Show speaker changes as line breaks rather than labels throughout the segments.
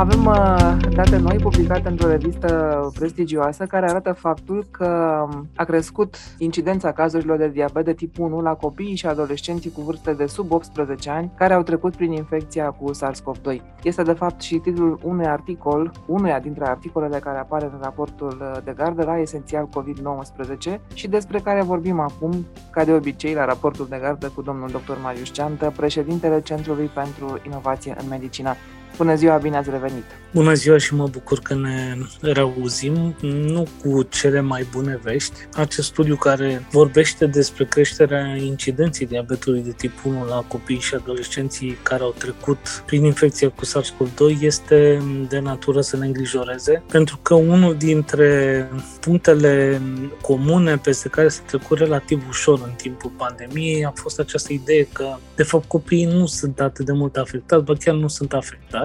Avem uh, date noi publicate într-o revistă prestigioasă care arată faptul că a crescut incidența cazurilor de diabet de tip 1 la copiii și adolescenții cu vârste de sub 18 ani care au trecut prin infecția cu SARS-CoV-2. Este de fapt și titlul unui articol, unuia dintre articolele care apare în raportul uh, de gardă la Esențial COVID-19 și despre care vorbim acum, ca de obicei, la raportul de gardă cu domnul dr. Marius Ceantă, președintele Centrului pentru Inovație în Medicină. Bună ziua, bine ați revenit!
Bună ziua și mă bucur că ne reauzim, nu cu cele mai bune vești. Acest studiu care vorbește despre creșterea incidenței diabetului de tip 1 la copii și adolescenții care au trecut prin infecția cu SARS-CoV-2 este de natură să ne îngrijoreze, pentru că unul dintre punctele comune peste care se trecut relativ ușor în timpul pandemiei a fost această idee că, de fapt, copiii nu sunt atât de mult afectați, ba chiar nu sunt afectați.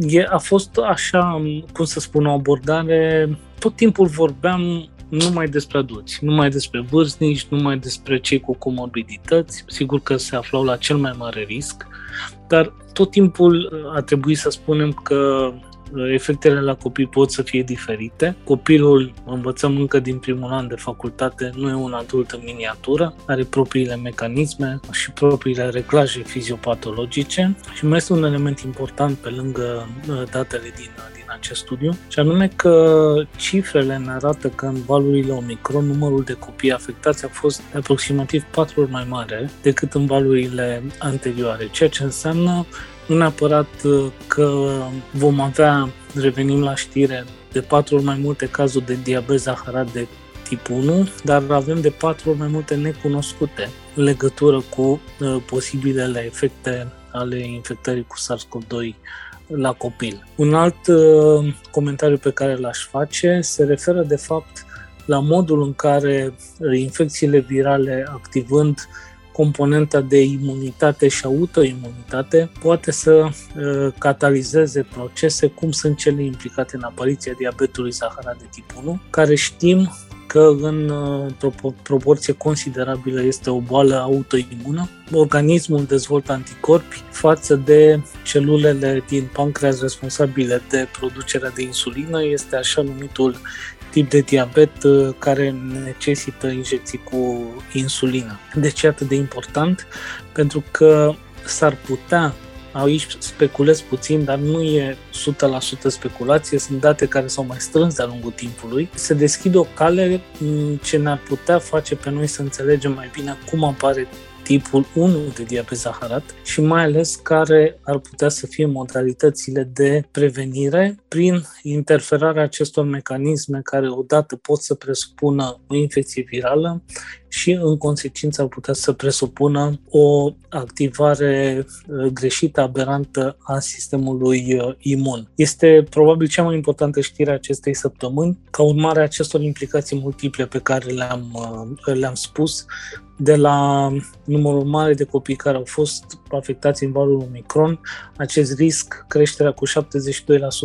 E, a fost așa, cum să spun, o abordare, tot timpul vorbeam numai despre adulți, numai despre vârstnici, numai despre cei cu comorbidități, sigur că se aflau la cel mai mare risc, dar tot timpul a trebuit să spunem că efectele la copii pot să fie diferite. Copilul, învățăm încă din primul an de facultate, nu e un adult în miniatură, are propriile mecanisme și propriile reglaje fiziopatologice și mai este un element important pe lângă uh, datele din, uh, din acest studiu, și anume că cifrele ne arată că în valurile Omicron numărul de copii afectați a fost aproximativ 4 ori mai mare decât în valurile anterioare, ceea ce înseamnă nu neapărat uh, că vom avea, revenim la știre, de patru ori mai multe cazuri de diabet zaharat de tip 1, dar avem de patru ori mai multe necunoscute în legătură cu uh, posibilele efecte ale infectării cu SARS-CoV-2 la copil. Un alt uh, comentariu pe care l-aș face se referă de fapt la modul în care uh, infecțiile virale activând uh, componenta de imunitate și autoimunitate poate să uh, catalizeze procese cum sunt cele implicate în apariția diabetului zaharat de tip 1, care știm că în uh, proporție considerabilă este o boală autoimună. Organismul dezvoltă anticorpi față de celulele din pancreas responsabile de producerea de insulină, este așa numitul tip de diabet uh, care necesită injecții cu insulină. De ce e atât de important? Pentru că s-ar putea Aici speculez puțin, dar nu e 100% speculație, sunt date care s-au mai strâns de-a lungul timpului. Se deschide o cale mm, ce ne-ar putea face pe noi să înțelegem mai bine cum apare tipul 1 de diabet zaharat și mai ales care ar putea să fie modalitățile de prevenire prin interferarea acestor mecanisme care odată pot să presupună o infecție virală și în consecință ar putea să presupună o activare uh, greșită, aberantă a sistemului uh, imun. Este probabil cea mai importantă știre a acestei săptămâni, ca urmare a acestor implicații multiple pe care le-am, uh, le-am spus, de la numărul mare de copii care au fost afectați în valul Omicron, acest risc, creșterea cu 72%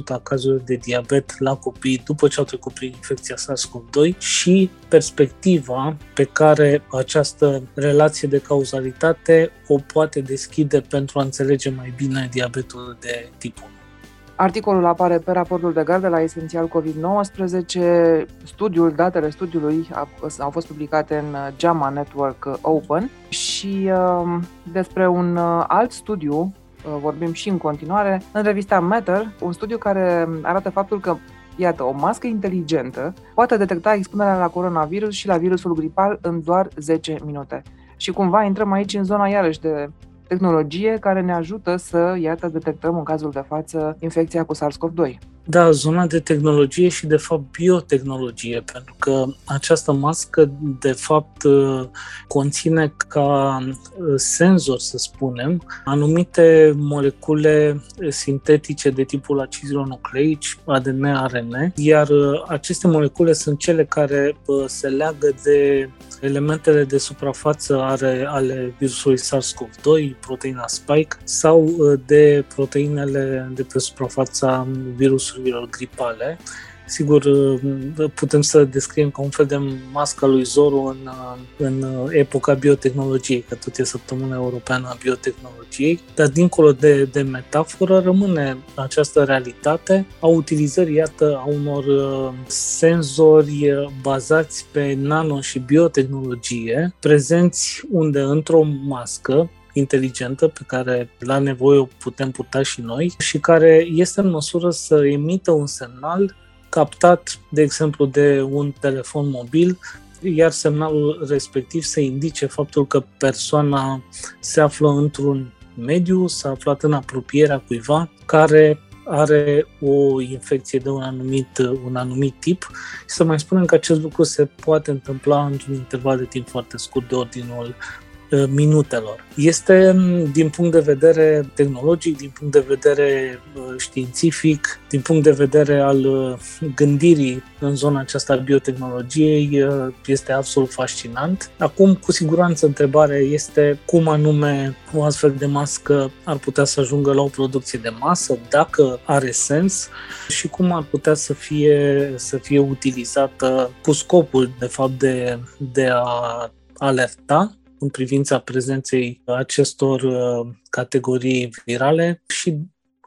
a cazurilor de diabet la copii după ce au trecut prin infecția SARS-CoV-2 și perspectiva pe care această relație de cauzalitate o poate deschide pentru a înțelege mai bine diabetul de tip 1.
Articolul apare pe raportul de gardă la Esențial COVID-19. Studiul, datele studiului au fost publicate în JAMA Network Open și uh, despre un uh, alt studiu uh, vorbim și în continuare în revista Matter, un studiu care arată faptul că Iată, o mască inteligentă poate detecta expunerea la coronavirus și la virusul gripal în doar 10 minute. Și cumva intrăm aici în zona iarăși de tehnologie care ne ajută să, iată, detectăm în cazul de față infecția cu SARS-CoV-2.
Da, zona de tehnologie și de fapt biotehnologie, pentru că această mască de fapt conține ca senzor, să spunem, anumite molecule sintetice de tipul acizilor nucleici, ADN, ARN, iar aceste molecule sunt cele care se leagă de elementele de suprafață ale, ale virusului SARS-CoV-2, proteina spike, sau uh, de proteinele de pe suprafața virusurilor gripale. Sigur, putem să descriem ca un fel de masca lui Zorro în, în epoca biotehnologiei, că tot e săptămâna europeană a biotehnologiei, dar dincolo de, de metaforă rămâne această realitate a utilizării, iată, a unor senzori bazați pe nano și biotehnologie, prezenți unde într-o mască inteligentă pe care la nevoie o putem purta și noi și care este în măsură să emită un semnal captat, de exemplu, de un telefon mobil, iar semnalul respectiv să indice faptul că persoana se află într-un mediu, s-a aflat în apropierea cuiva care are o infecție de un anumit, un anumit tip. Și să mai spunem că acest lucru se poate întâmpla într-un interval de timp foarte scurt de ordinul Uh, minutelor. Este, mm, din punct de vedere tehnologic, din punct de vedere uh, științific, din punct de vedere al uh, gândirii în zona aceasta a biotehnologiei, este absolut fascinant. Acum, cu siguranță, întrebarea este cum anume o astfel de mască ar putea să ajungă la o producție de masă, dacă are sens și cum ar putea să fie, să fie utilizată cu scopul, de fapt, de, de a alerta în privința prezenței acestor uh, categorii virale și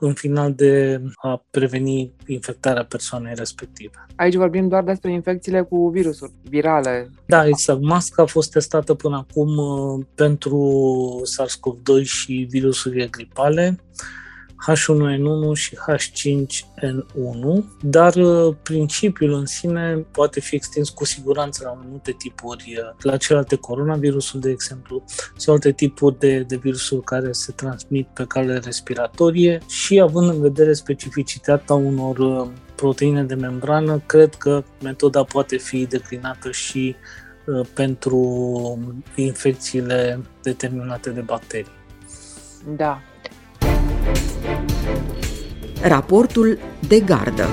în final de a preveni infectarea persoanei respective.
Aici vorbim doar despre infecțiile cu virusuri virale.
Da, exact. Masca a fost testată până acum uh, pentru SARS-CoV-2 și virusurile gripale. H1N1 și H5N1, dar uh, principiul în sine poate fi extins cu siguranță la multe tipuri, uh, la celelalte coronavirusul, de exemplu, sau alte tipuri de, de virusuri care se transmit pe cale respiratorie și având în vedere specificitatea unor uh, proteine de membrană, cred că metoda poate fi declinată și pentru infecțiile determinate de bacterii.
Da,
Raportul de gardă.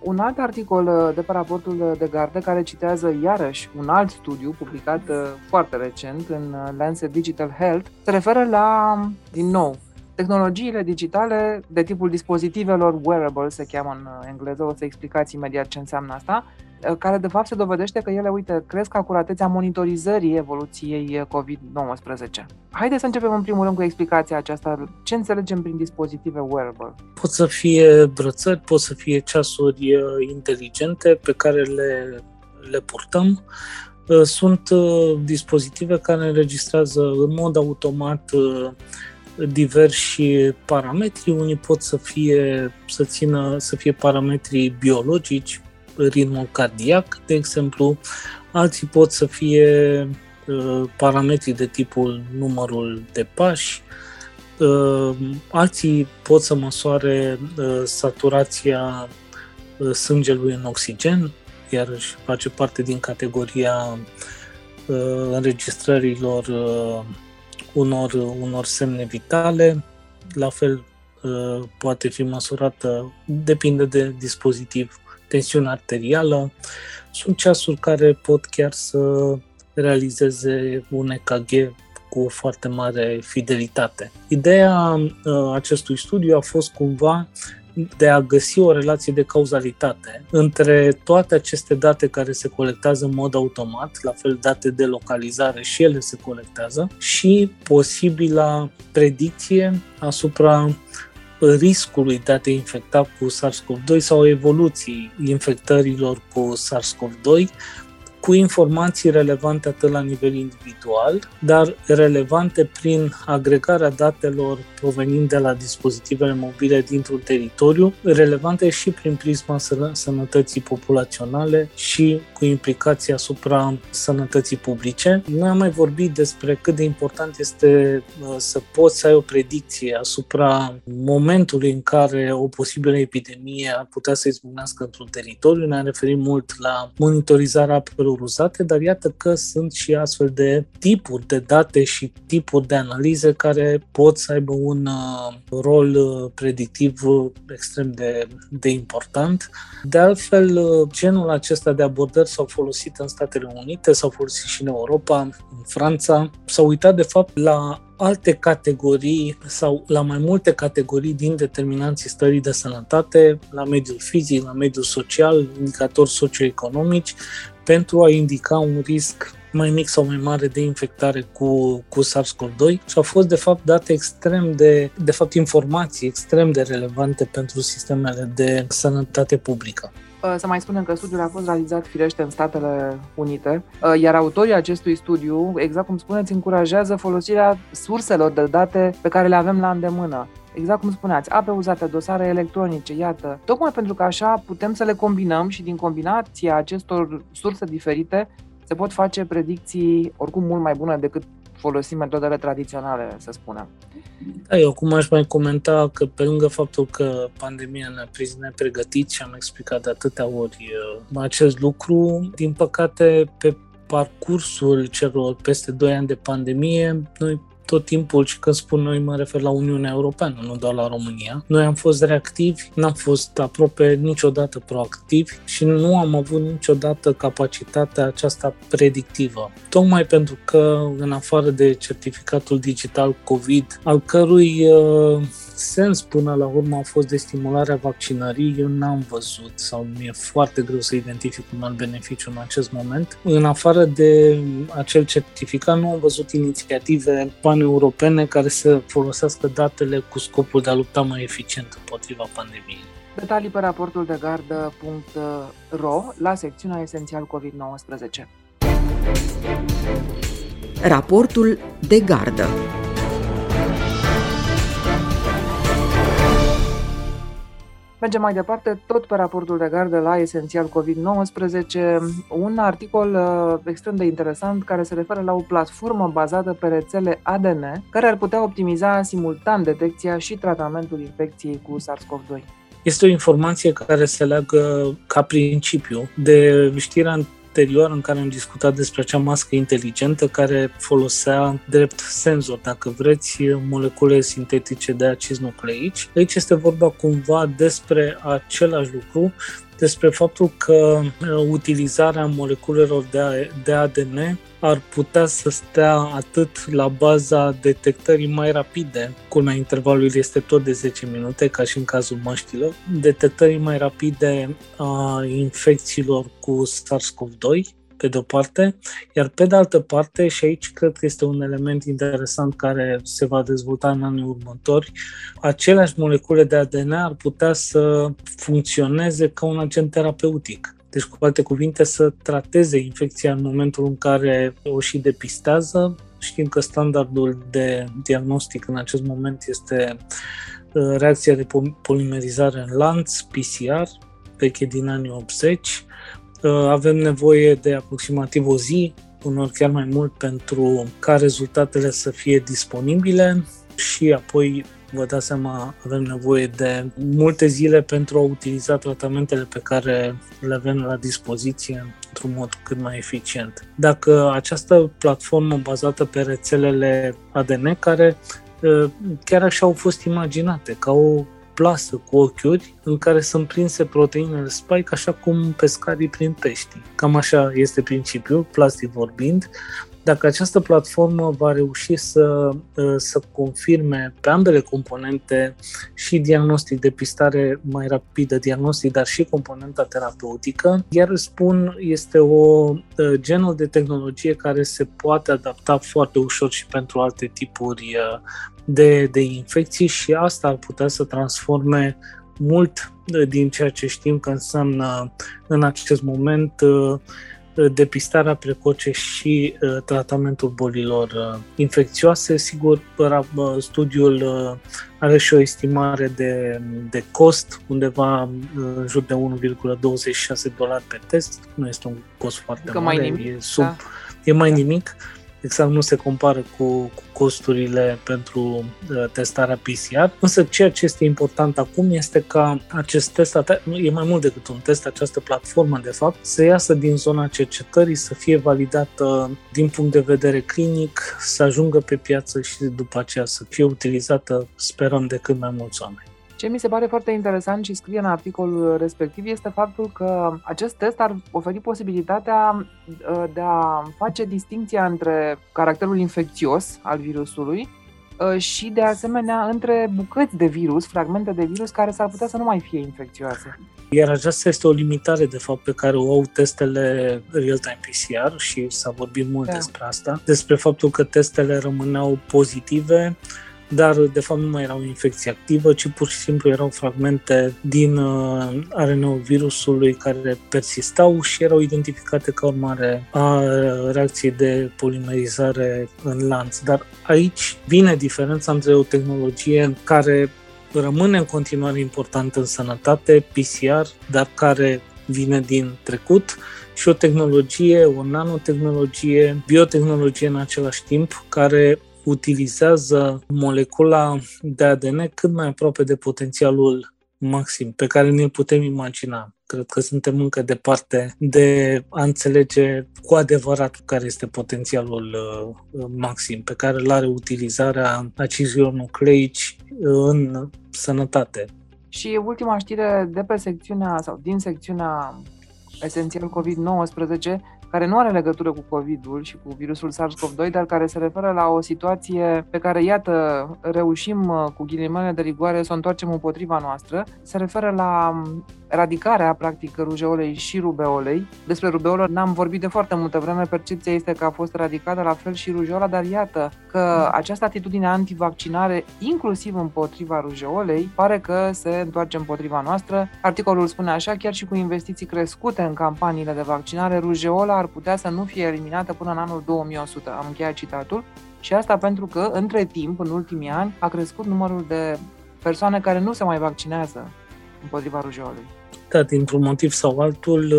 Un alt articol uh, de pe raportul de gardă care citează iarăși un alt studiu publicat uh, foarte recent în uh, Lancet Digital Health se referă la, din nou, tehnologiile digitale de tipul dispozitivelor wearable, se cheamă în engleză, o să explicați imediat ce înseamnă asta, Uh, care de fapt se dovedește că ele, uite, cresc acuratețea monitorizării evoluției COVID-19. Haideți să începem în primul rând cu explicația aceasta. Ce înțelegem prin dispozitive wearable?
Pot să fie brățări, pot să fie ceasuri uh, inteligente pe care le, le purtăm. Uh, sunt dispozitive care înregistrează în mod automat diversi parametri. Unii pot să fie, să țină, să fie parametri biologici, ritmul cardiac, de exemplu, alții pot să fie uh, parametri de tipul numărul de pași, uh, alții pot să măsoare uh, saturația uh, sângelui în oxigen, iarăși face parte din categoria uh, înregistrărilor uh, unor, unor semne vitale, la fel uh, poate fi măsurată, depinde de dispozitiv tensiune arterială. Sunt ceasuri care pot chiar să realizeze un EKG cu o foarte mare fidelitate. Ideea uh, acestui studiu a fost cumva de a găsi o relație de cauzalitate între toate aceste date care se colectează în mod automat, la fel date de localizare și ele se colectează, și posibila predicție asupra riscului de a te infecta cu SARS-CoV-2 sau evoluției infectărilor cu SARS-CoV-2 cu informații relevante atât la nivel individual, dar relevante prin agregarea datelor provenind de la dispozitivele mobile dintr-un teritoriu, relevante și prin prisma sănătății populaționale și cu implicații asupra sănătății publice. Noi am mai vorbit despre cât de important este uh, să poți să ai o predicție asupra momentului în care o posibilă epidemie ar putea să izbucnească într-un teritoriu. Ne-am referit mult la monitorizarea apelor apeluri uzate, dar iată că sunt și astfel de tipuri de date și tipuri de analize care pot să aibă un uh, rol uh, predictiv uh, extrem de, de important. De altfel, genul acesta de abordări s-au folosit în Statele Unite, s-au folosit și în Europa, în Franța. S-au uitat de fapt la alte categorii sau la mai multe categorii din determinanții stării de sănătate, la mediul fizic, la mediul social, indicatori socioeconomici, pentru a indica un risc mai mic sau mai mare de infectare cu, cu SARS-CoV-2 și au fost de fapt date extrem de, de fapt informații extrem de relevante pentru sistemele de sănătate publică.
Uh, să mai spunem că studiul a fost realizat firește în Statele Unite, uh, iar autorii acestui studiu, exact cum spuneți, încurajează folosirea surselor de date pe care le avem la îndemână. Exact cum spuneați, ape uzate, dosare electronice, iată. Tocmai pentru că așa putem să le combinăm și din combinația acestor surse diferite se pot face predicții oricum mult mai bune decât folosim metodele tradiționale, să spunem.
Da, eu acum aș mai comenta că pe lângă faptul că pandemia ne-a prins nepregătit și am explicat de atâtea ori uh, acest lucru, din păcate pe parcursul celor peste 2 ani de pandemie, noi tot timpul și când spun noi mă refer la Uniunea Europeană, nu doar la România. Noi am fost reactivi, n-am fost aproape niciodată proactivi și nu am avut niciodată capacitatea aceasta predictivă. Tocmai pentru că, în afară de certificatul digital COVID, al cărui uh, sens până la urmă a fost de stimularea vaccinării, eu n-am văzut sau mi-e foarte greu să identific un alt beneficiu în acest moment. În afară de acel certificat, nu am văzut inițiative pan-europene care să folosească datele cu scopul de a lupta mai eficient împotriva pandemiei.
Detalii pe raportul de gardă.ro la secțiunea esențial COVID-19.
Raportul de gardă.
Mergem mai departe, tot pe raportul de gardă la Esențial COVID-19, un articol uh, extrem de interesant care se referă la o platformă bazată pe rețele ADN, care ar putea optimiza simultan detecția și tratamentul infecției cu SARS-CoV-2.
Este o informație care se leagă ca principiu de știrea anterior în care am discutat despre acea mască inteligentă care folosea drept senzor, dacă vreți, molecule sintetice de acizi nucleici. Aici este vorba cumva despre același lucru, despre faptul că uh, utilizarea moleculelor de ADN ar putea să stea atât la baza detectării mai rapide, culmea intervalului este tot de 10 minute, ca și în cazul măștilor, detectării mai rapide a infecțiilor cu SARS-CoV-2, pe de o parte, iar pe de altă parte, și aici cred că este un element interesant care se va dezvolta în anii următori, aceleași molecule de ADN ar putea să funcționeze ca un agent terapeutic. Deci, cu alte cuvinte, să trateze infecția în momentul în care o și depistează. Știm că standardul de diagnostic în acest moment este uh, reacția de polimerizare în lanț, PCR, veche din anii 80. Uh, avem nevoie de aproximativ o zi, unor chiar mai mult, pentru ca rezultatele să fie disponibile și apoi vă dați seama, avem nevoie de multe zile pentru a utiliza tratamentele pe care le avem la dispoziție într-un mod cât mai eficient. Dacă această platformă bazată pe rețelele ADN, care ă, chiar așa au fost imaginate, ca o plasă cu ochiuri în care sunt prinse proteinele spike așa cum pescarii prin pești. Cam așa este principiul, plastic vorbind, dacă această platformă va reuși să, uh, să confirme pe ambele componente și diagnostic, depistare mai rapidă, diagnostic, dar și componenta terapeutică, iar spun, este o uh, genul de tehnologie care se poate adapta foarte ușor și pentru alte tipuri uh, de, de infecții și asta ar putea să transforme mult din ceea ce știm că înseamnă în acest moment Uh, depistarea precoce și uh, tratamentul bolilor uh, infecțioase. Sigur, studiul are și o estimare de, de cost, undeva în jur de 1,26 dolari pe test. Nu este un cost foarte
că
mare,
mai nimic,
e, sub,
da.
e mai da. nimic exact nu se compară cu, cu costurile pentru uh, testarea PCR. Însă ceea ce este important acum este ca acest test, e mai mult decât un test, această platformă de fapt, să iasă din zona cercetării, să fie validată din punct de vedere clinic, să ajungă pe piață și după aceea să fie utilizată, sperăm, de cât mai mulți oameni.
Ce mi se pare foarte interesant și scrie în articolul respectiv este faptul că acest test ar oferi posibilitatea uh, de a face distinția între caracterul infecțios al virusului uh, și, de asemenea, între bucăți de virus, fragmente de virus care s-ar putea să nu mai fie infecțioase.
Iar aceasta este o limitare, de fapt, pe care o au testele real-time PCR și s-a vorbit mult da. despre asta, despre faptul că testele rămâneau pozitive, dar de fapt nu mai erau o infecție activă, ci pur și simplu erau fragmente din uh, RNA-ul virusului care persistau și erau identificate ca urmare a reacției de polimerizare în lanț. Dar aici vine diferența între o tehnologie care rămâne în continuare importantă în sănătate, PCR, dar care vine din trecut și o tehnologie, o nanotehnologie, biotehnologie în același timp, care utilizează molecula de ADN cât mai aproape de potențialul maxim pe care ne-l putem imagina. Cred că suntem încă departe de a înțelege cu adevărat care este potențialul uh, maxim pe care îl are utilizarea acizilor nucleici în sănătate.
Și ultima știre de pe secțiunea sau din secțiunea esențial COVID-19 care nu are legătură cu COVID-ul și cu virusul SARS-CoV-2, dar care se referă la o situație pe care, iată, reușim uh, cu ghilimele de rigoare să o întoarcem împotriva noastră. Se referă la um, eradicarea, practic, rujeolei și rubeolei. Despre rubeolă n-am vorbit de foarte multă vreme, percepția este că a fost eradicată la fel și rujeola, dar iată că această atitudine antivaccinare, inclusiv împotriva rujeolei, pare că se întoarce împotriva noastră. Articolul spune așa, chiar și cu investiții crescute în campaniile de vaccinare, rujeola ar putea să nu fie eliminată până în anul 2100. Am încheiat citatul. Și asta pentru că, între timp, în ultimii ani, a crescut numărul de persoane care nu se mai vaccinează împotriva rujeolei.
Da, dintr-un motiv sau altul,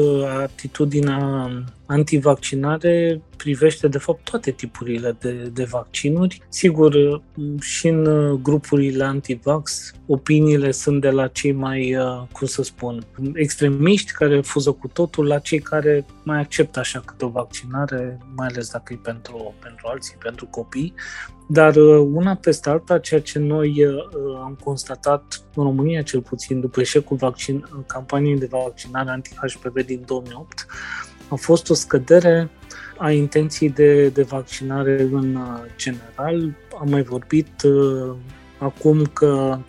atitudinea antivaccinare privește de fapt toate tipurile de, de vaccinuri. Sigur, și în grupurile antivax, opiniile sunt de la cei mai, cum să spun, extremiști care refuză cu totul la cei care mai acceptă așa câte o vaccinare, mai ales dacă e pentru, pentru alții, pentru copii. Dar una peste alta, ceea ce noi am constatat în România cel puțin după eșecul vaccin, campaniei de vaccinare anti-HPV din 2008, a fost o scădere a intenției de, de vaccinare în uh, general. Am mai vorbit uh, acum că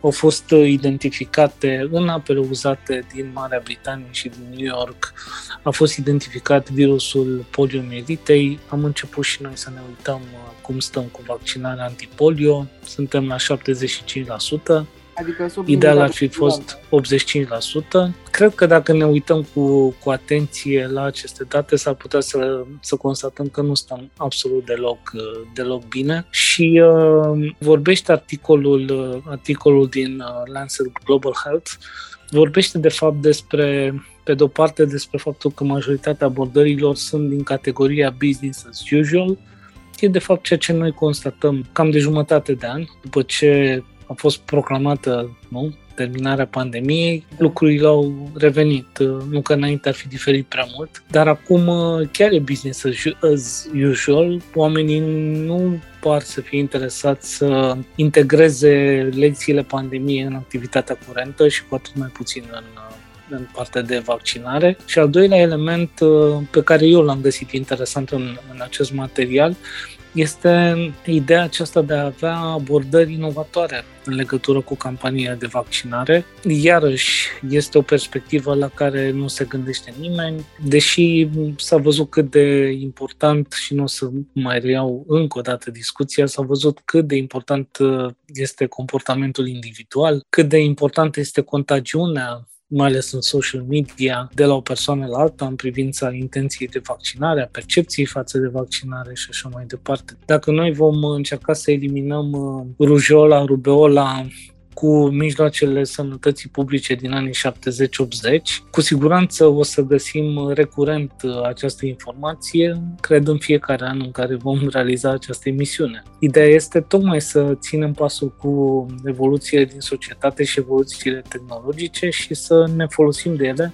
au fost identificate în apele uzate din Marea Britanie și din New York, a fost identificat virusul poliomielitei. Am început și noi să ne uităm uh, cum stăm cu vaccinarea antipolio. Suntem la 75%. Adică sub Ideal ar fi fost 85%. Cred că dacă ne uităm cu, cu atenție la aceste date, s-ar putea să, să constatăm că nu stăm absolut deloc, deloc bine. Și uh, vorbește articolul, uh, articolul din uh, Lancet Global Health, vorbește de fapt despre, pe de o parte, despre faptul că majoritatea abordărilor sunt din categoria business as usual, e de fapt ceea ce noi constatăm cam de jumătate de an, după ce a fost proclamată nu, terminarea pandemiei, lucrurile au revenit. Nu că înainte ar fi diferit prea mult, dar acum chiar e business as usual. Oamenii nu par să fie interesați să integreze lecțiile pandemiei în activitatea curentă și cu atât mai puțin în în partea de vaccinare. Și al doilea element pe care eu l-am găsit interesant în, în acest material este ideea aceasta de a avea abordări inovatoare în legătură cu campania de vaccinare. Iarăși, este o perspectivă la care nu se gândește nimeni, deși s-a văzut cât de important, și nu o să mai reiau încă o dată discuția, s-a văzut cât de important este comportamentul individual, cât de important este contagiunea mai ales în social media, de la o persoană la alta în privința intenției de vaccinare, a percepției față de vaccinare și așa mai departe. Dacă noi vom încerca să eliminăm uh, rujola, rubeola, cu mijloacele sănătății publice din anii 70-80. Cu siguranță o să găsim recurent uh, această informație, cred în fiecare an în care vom realiza această emisiune. Ideea este tocmai să ținem pasul cu evoluțiile din societate și evoluțiile tehnologice și să ne folosim de ele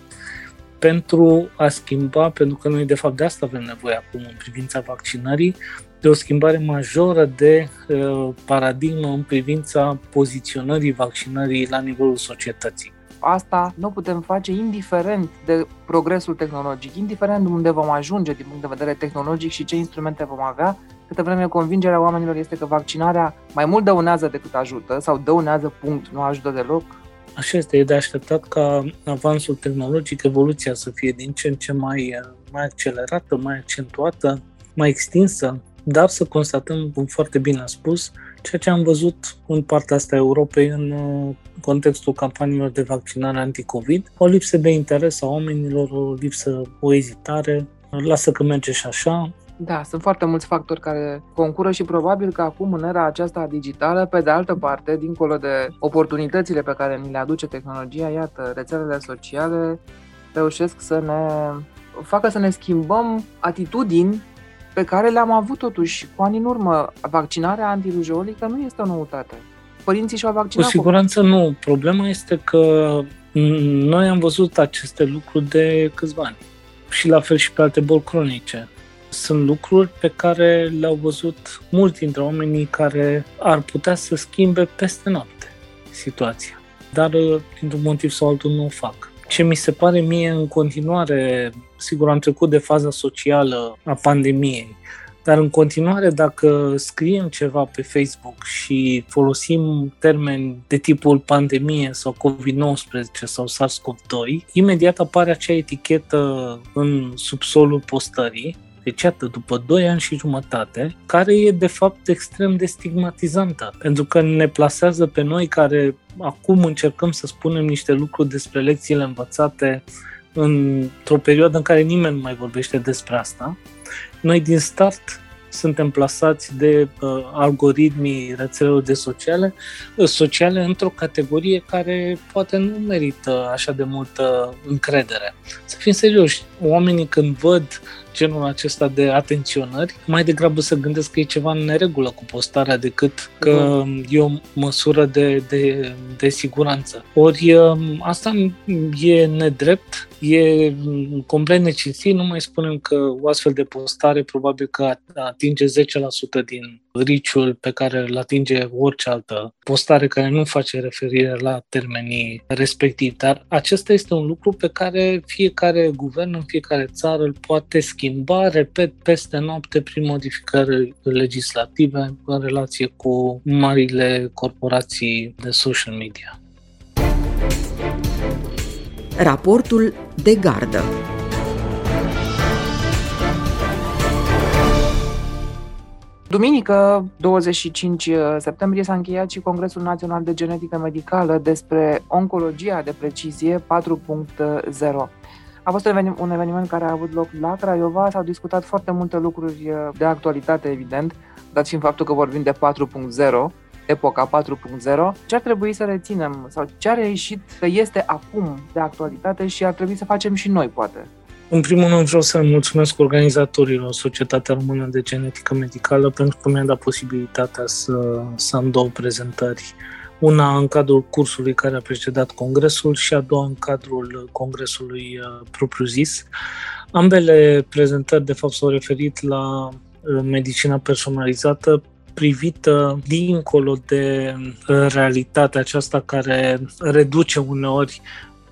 pentru a schimba, pentru că noi de fapt de asta avem nevoie acum în privința vaccinării, de o schimbare majoră de uh, paradigmă în privința poziționării vaccinării la nivelul societății.
Asta nu putem face indiferent de progresul tehnologic, indiferent unde vom ajunge din punct de vedere tehnologic și ce instrumente vom avea, Câte vreme convingerea oamenilor este că vaccinarea mai mult dăunează decât ajută sau dăunează punct, nu ajută deloc,
Așa este, e de așteptat ca avansul tehnologic, evoluția să fie din ce în ce mai, mai accelerată, mai accentuată, mai extinsă, dar să constatăm, cum foarte bine a spus, ceea ce am văzut în partea asta a Europei în uh, contextul campaniilor de vaccinare anti-Covid, o lipsă de interes a oamenilor, o lipsă, o ezitare, lasă că merge și așa,
da, sunt foarte mulți factori care concură și probabil că acum, în era aceasta digitală, pe de altă parte, dincolo de oportunitățile pe care ni le aduce tehnologia, iată, rețelele sociale reușesc să ne facă să ne schimbăm atitudini pe care le-am avut totuși cu ani în urmă. Vaccinarea antirujolică nu este o noutate. Părinții și-au vaccinat.
Cu siguranță nu. Problema este că noi am văzut aceste lucruri de câțiva ani. Și la fel și pe alte boli cronice sunt lucruri pe care le-au văzut mulți dintre oamenii care ar putea să schimbe peste noapte situația. Dar, uh, dintr-un motiv sau altul, nu o fac. Ce mi se pare mie în continuare, sigur am trecut de faza socială a pandemiei, dar în continuare, dacă scriem ceva pe Facebook și folosim termeni de tipul pandemie sau COVID-19 sau SARS-CoV-2, imediat apare acea etichetă în subsolul postării deci, iată, după 2 ani și jumătate, care e de fapt extrem de stigmatizantă, pentru că ne plasează pe noi care acum încercăm să spunem niște lucruri despre lecțiile învățate într-o perioadă în care nimeni nu mai vorbește despre asta. Noi din start suntem plasați de uh, algoritmii rețelelor de sociale, uh, sociale într-o categorie care poate nu merită așa de multă încredere. Să fim serioși, oamenii când văd genul acesta de atenționări, mai degrabă să gândesc că e ceva în neregulă cu postarea decât că mm. e o măsură de, de, de siguranță. Ori um, asta e nedrept, e complet necinstit, nu mai spunem că o astfel de postare probabil că atinge 10% din riciul pe care îl atinge orice altă postare care nu face referire la termenii respectivi. Dar acesta este un lucru pe care fiecare guvern în fiecare țară îl poate schimba, repet, peste noapte prin modificări legislative în relație cu marile corporații de social media.
Raportul de gardă.
Duminică, 25 septembrie, s-a încheiat și Congresul Național de Genetică Medicală despre oncologia de precizie 4.0. A fost un eveniment care a avut loc la Craiova, s-au discutat foarte multe lucruri de actualitate, evident, dat fiind faptul că vorbim de 4.0, epoca 4.0, ce ar trebui să reținem sau ce a reieșit că este acum de actualitate și ar trebui să facem și noi, poate.
În primul rând vreau să mulțumesc organizatorilor Societatea Română de Genetică Medicală pentru că mi-a dat posibilitatea să, să am două prezentări. Una în cadrul cursului care a precedat congresul și a doua în cadrul congresului uh, propriu-zis. Ambele prezentări, de fapt, s-au referit la uh, medicina personalizată privită dincolo de uh, realitatea aceasta care reduce uneori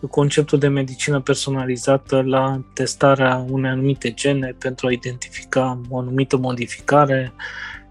conceptul de medicină personalizată la testarea unei anumite gene pentru a identifica o anumită modificare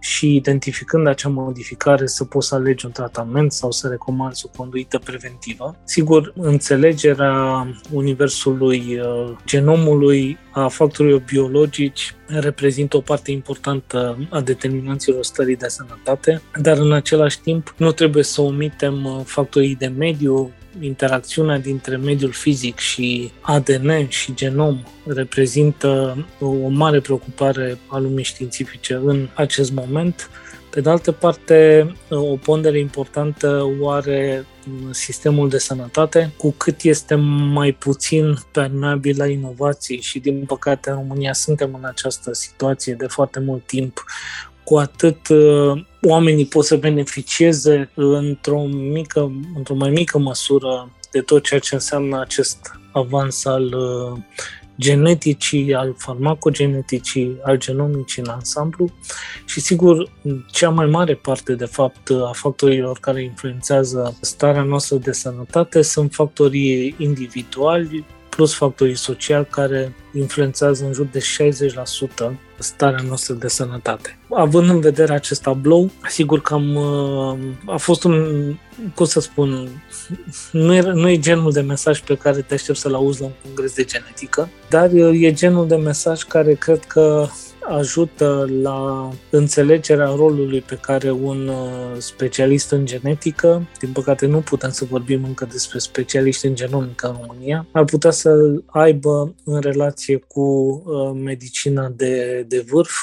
și identificând acea modificare să poți să alegi un tratament sau să recomanzi o conduită preventivă. Sigur, înțelegerea universului uh, genomului, a factorilor biologici, reprezintă o parte importantă a determinanților stării de sănătate, dar în același timp nu trebuie să omitem uh, factorii de mediu, interacțiunea dintre mediul fizic și ADN și genom reprezintă o mare preocupare a lumii științifice în acest moment. Pe de altă parte, o pondere importantă o are sistemul de sănătate, cu cât este mai puțin permeabil la inovații și din păcate în România suntem în această situație de foarte mult timp, cu atât uh, oamenii pot să beneficieze într-o, mică, într-o mai mică măsură de tot ceea ce înseamnă acest avans al uh, geneticii, al farmacogeneticii, al genomicii în ansamblu. Și sigur cea mai mare parte de fapt a factorilor care influențează starea noastră de sănătate sunt factorii individuali plus factorii sociali care influențează în jur de 60% starea noastră de sănătate. Având în vedere acest tablou, sigur că am, uh, a fost un, cum să spun, nu e, nu e genul de mesaj pe care te aștept să-l auzi la un congres de genetică, dar e genul de mesaj care cred că ajută la înțelegerea rolului pe care un uh, specialist în genetică, din păcate nu putem să vorbim încă despre specialiști în genomică în România, ar putea să aibă în relație cu uh, medicina de, de vârf.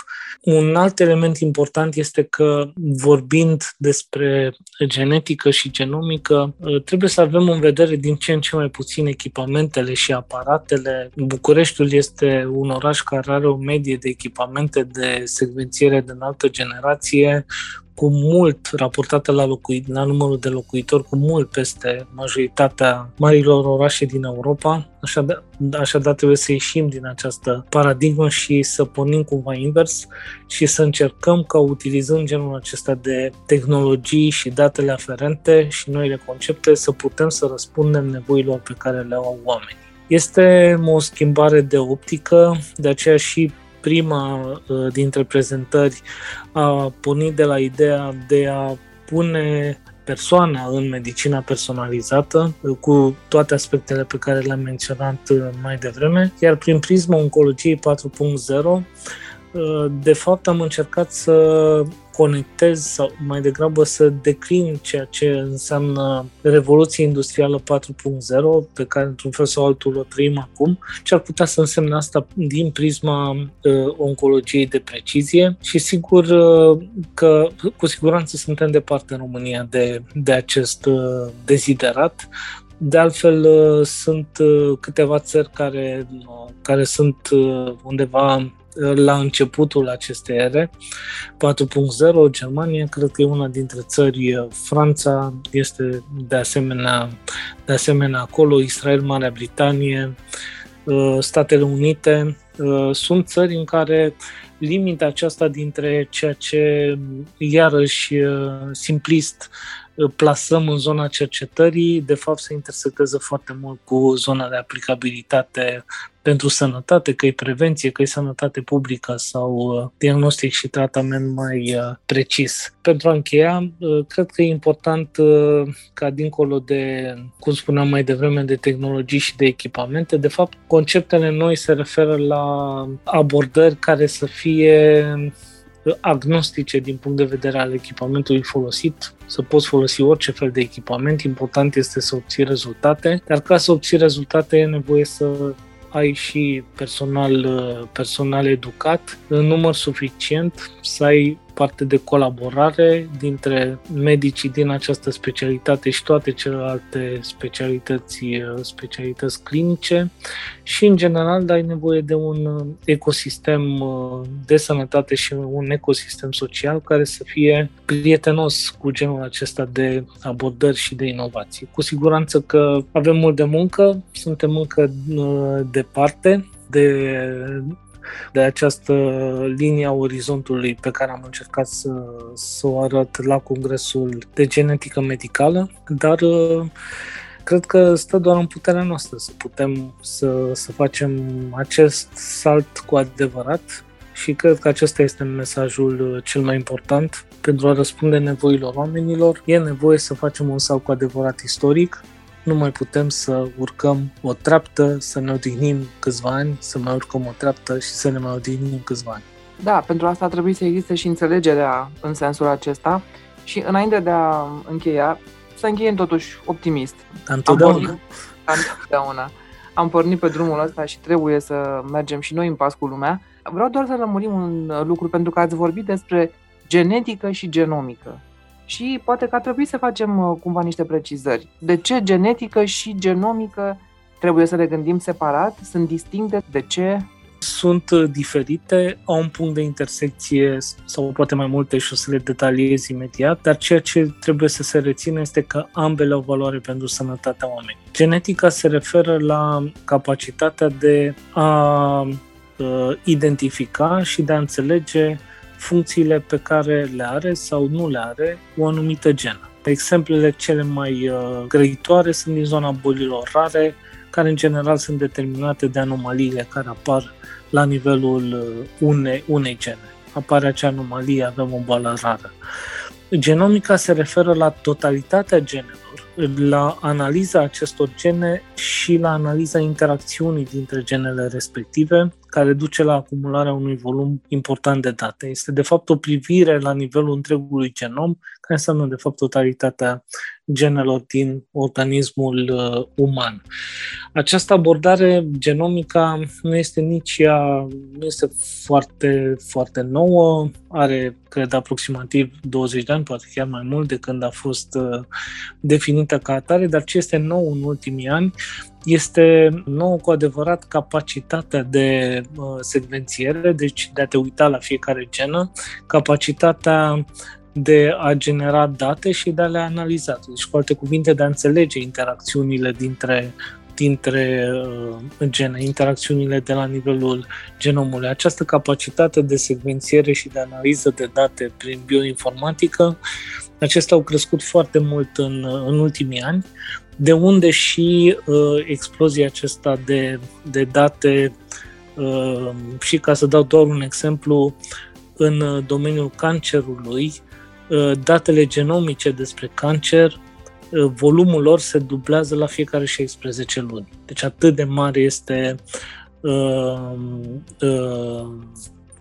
Un alt element important este că vorbind despre genetică și genomică, uh, trebuie să avem în vedere din ce în ce mai puțin echipamentele și aparatele. Bucureștiul este un oraș care are o medie de echipamente echipamente de secvențiere de înaltă generație cu mult raportate la, locui, la numărul de locuitori, cu mult peste majoritatea marilor orașe din Europa. Așadar, așadar trebuie să ieșim din această paradigmă și să pornim cumva invers și să încercăm ca utilizând genul acesta de tehnologii și datele aferente și noile concepte să putem să răspundem nevoilor pe care le au oamenii. Este o schimbare de optică, de aceea și prima uh, dintre prezentări a pornit de la ideea de a pune persoana în medicina personalizată, uh, cu toate aspectele pe care le-am menționat uh, mai devreme, iar prin prisma oncologiei 4.0 de fapt am încercat să conectez sau mai degrabă să declin ceea ce înseamnă revoluția industrială 4.0 pe care într-un fel sau altul o trăim acum, ce ar putea să însemne asta din prisma uh, oncologiei de precizie și sigur uh, că cu siguranță suntem departe în România de, de acest uh, deziderat. De altfel, uh, sunt uh, câteva țări care, uh, care sunt undeva la începutul acestei ere. 4.0, Germania, cred că e una dintre țări, Franța este de asemenea, de asemenea acolo, Israel, Marea Britanie, uh, Statele Unite, uh, sunt țări în care limita aceasta dintre ceea ce, iarăși, uh, simplist, plasăm în zona cercetării, de fapt se intersectează foarte mult cu zona de aplicabilitate pentru sănătate, că e prevenție, că e sănătate publică sau uh, diagnostic și tratament mai uh, precis. Pentru a încheia, uh, cred că e important ca dincolo de, cum spuneam mai devreme, de tehnologii și de echipamente, de fapt, conceptele noi se referă la abordări care să fie agnostice din punct de vedere al echipamentului folosit, să poți folosi orice fel de echipament, important este să obții rezultate, dar ca să obții rezultate e nevoie să ai și personal, personal educat în număr suficient, să ai parte de colaborare dintre medicii din această specialitate și toate celelalte specialități, specialități clinice și, în general, ai nevoie de un ecosistem uh, de sănătate și un ecosistem social care să fie prietenos cu genul acesta de abordări și de inovații. Cu siguranță că avem mult de muncă, suntem încă uh, departe de de această linie a orizontului pe care am încercat să, să o arăt la Congresul de Genetică Medicală, dar uh, cred că stă doar în puterea noastră să putem să, să facem acest salt cu adevărat și cred că acesta este mesajul cel mai important pentru a răspunde nevoilor oamenilor. E nevoie să facem un salt cu adevărat istoric nu mai putem să urcăm o treaptă, să ne odihnim câțiva ani, să mai urcăm o treaptă și să ne mai odihnim câțiva ani.
Da, pentru asta trebuie să existe și înțelegerea în sensul acesta și înainte de a încheia, să încheiem totuși optimist.
Întotdeauna. Am pornit,
întotdeauna. Am pornit pe drumul ăsta și trebuie să mergem și noi în pas cu lumea. Vreau doar să lămurim un lucru, pentru că ați vorbit despre genetică și genomică și poate că ar trebui să facem uh, cumva niște precizări. De ce genetică și genomică trebuie să le gândim separat? Sunt distincte? De ce?
Sunt uh, diferite, au un punct de intersecție sau poate mai multe și o să le detaliez imediat, dar ceea ce trebuie să se rețină este că ambele au valoare pentru sănătatea oamenilor. Genetica se referă la capacitatea de a uh, identifica și de a înțelege funcțiile pe care le are sau nu le are o anumită genă. Exemplele cele mai uh, grăitoare sunt din zona bolilor rare, care în general sunt determinate de anomaliile care apar la nivelul uh, unei, unei gene. Apare acea anomalie, avem o boală rară. Genomica se referă la totalitatea genelor, la analiza acestor gene și la analiza interacțiunii dintre genele respective, care duce la acumularea unui volum important de date. Este de fapt o privire la nivelul întregului genom, care înseamnă de fapt totalitatea genelor din organismul uh, uman. Această abordare genomică nu este nici ea, nu este foarte, foarte nouă, are, cred, aproximativ 20 de ani, poate chiar mai mult de când a fost uh, definită ca atare, dar ce este nou în ultimii ani este nou cu adevărat capacitatea de uh, secvențiere, deci de a te uita la fiecare genă, capacitatea de a genera date și de a le analiza. Deci, cu alte cuvinte, de a înțelege interacțiunile dintre dintre uh, gene, interacțiunile de la nivelul genomului. Această capacitate de secvențiere și de analiză de date prin bioinformatică, acestea au crescut foarte mult în, în ultimii ani, de unde și uh, explozia acesta de, de date uh, și ca să dau doar un exemplu, în domeniul cancerului, Uh, datele genomice despre cancer, uh, volumul lor se dublează la fiecare 16 luni. Deci atât de mare este, uh, uh,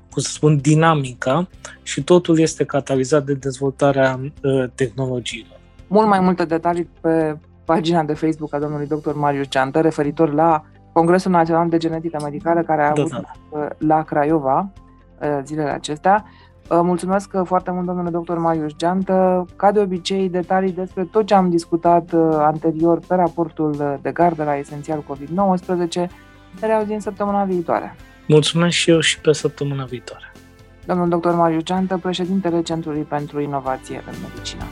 cum să spun, dinamica și totul este catalizat de dezvoltarea uh, tehnologiilor.
Mult mai multe detalii pe pagina de Facebook a domnului dr. Marius Ceantă referitor la Congresul Național de Genetică Medicală care a da, avut da. la Craiova zilele acestea. Mulțumesc foarte mult, domnule doctor Marius Geantă. Ca de obicei, detalii despre tot ce am discutat uh, anterior pe raportul de gardă la Esențial COVID-19 ne reauzim săptămâna viitoare.
Mulțumesc și eu și pe săptămâna viitoare.
Domnul doctor Marius Geantă, președintele Centrului pentru Inovație în Medicină.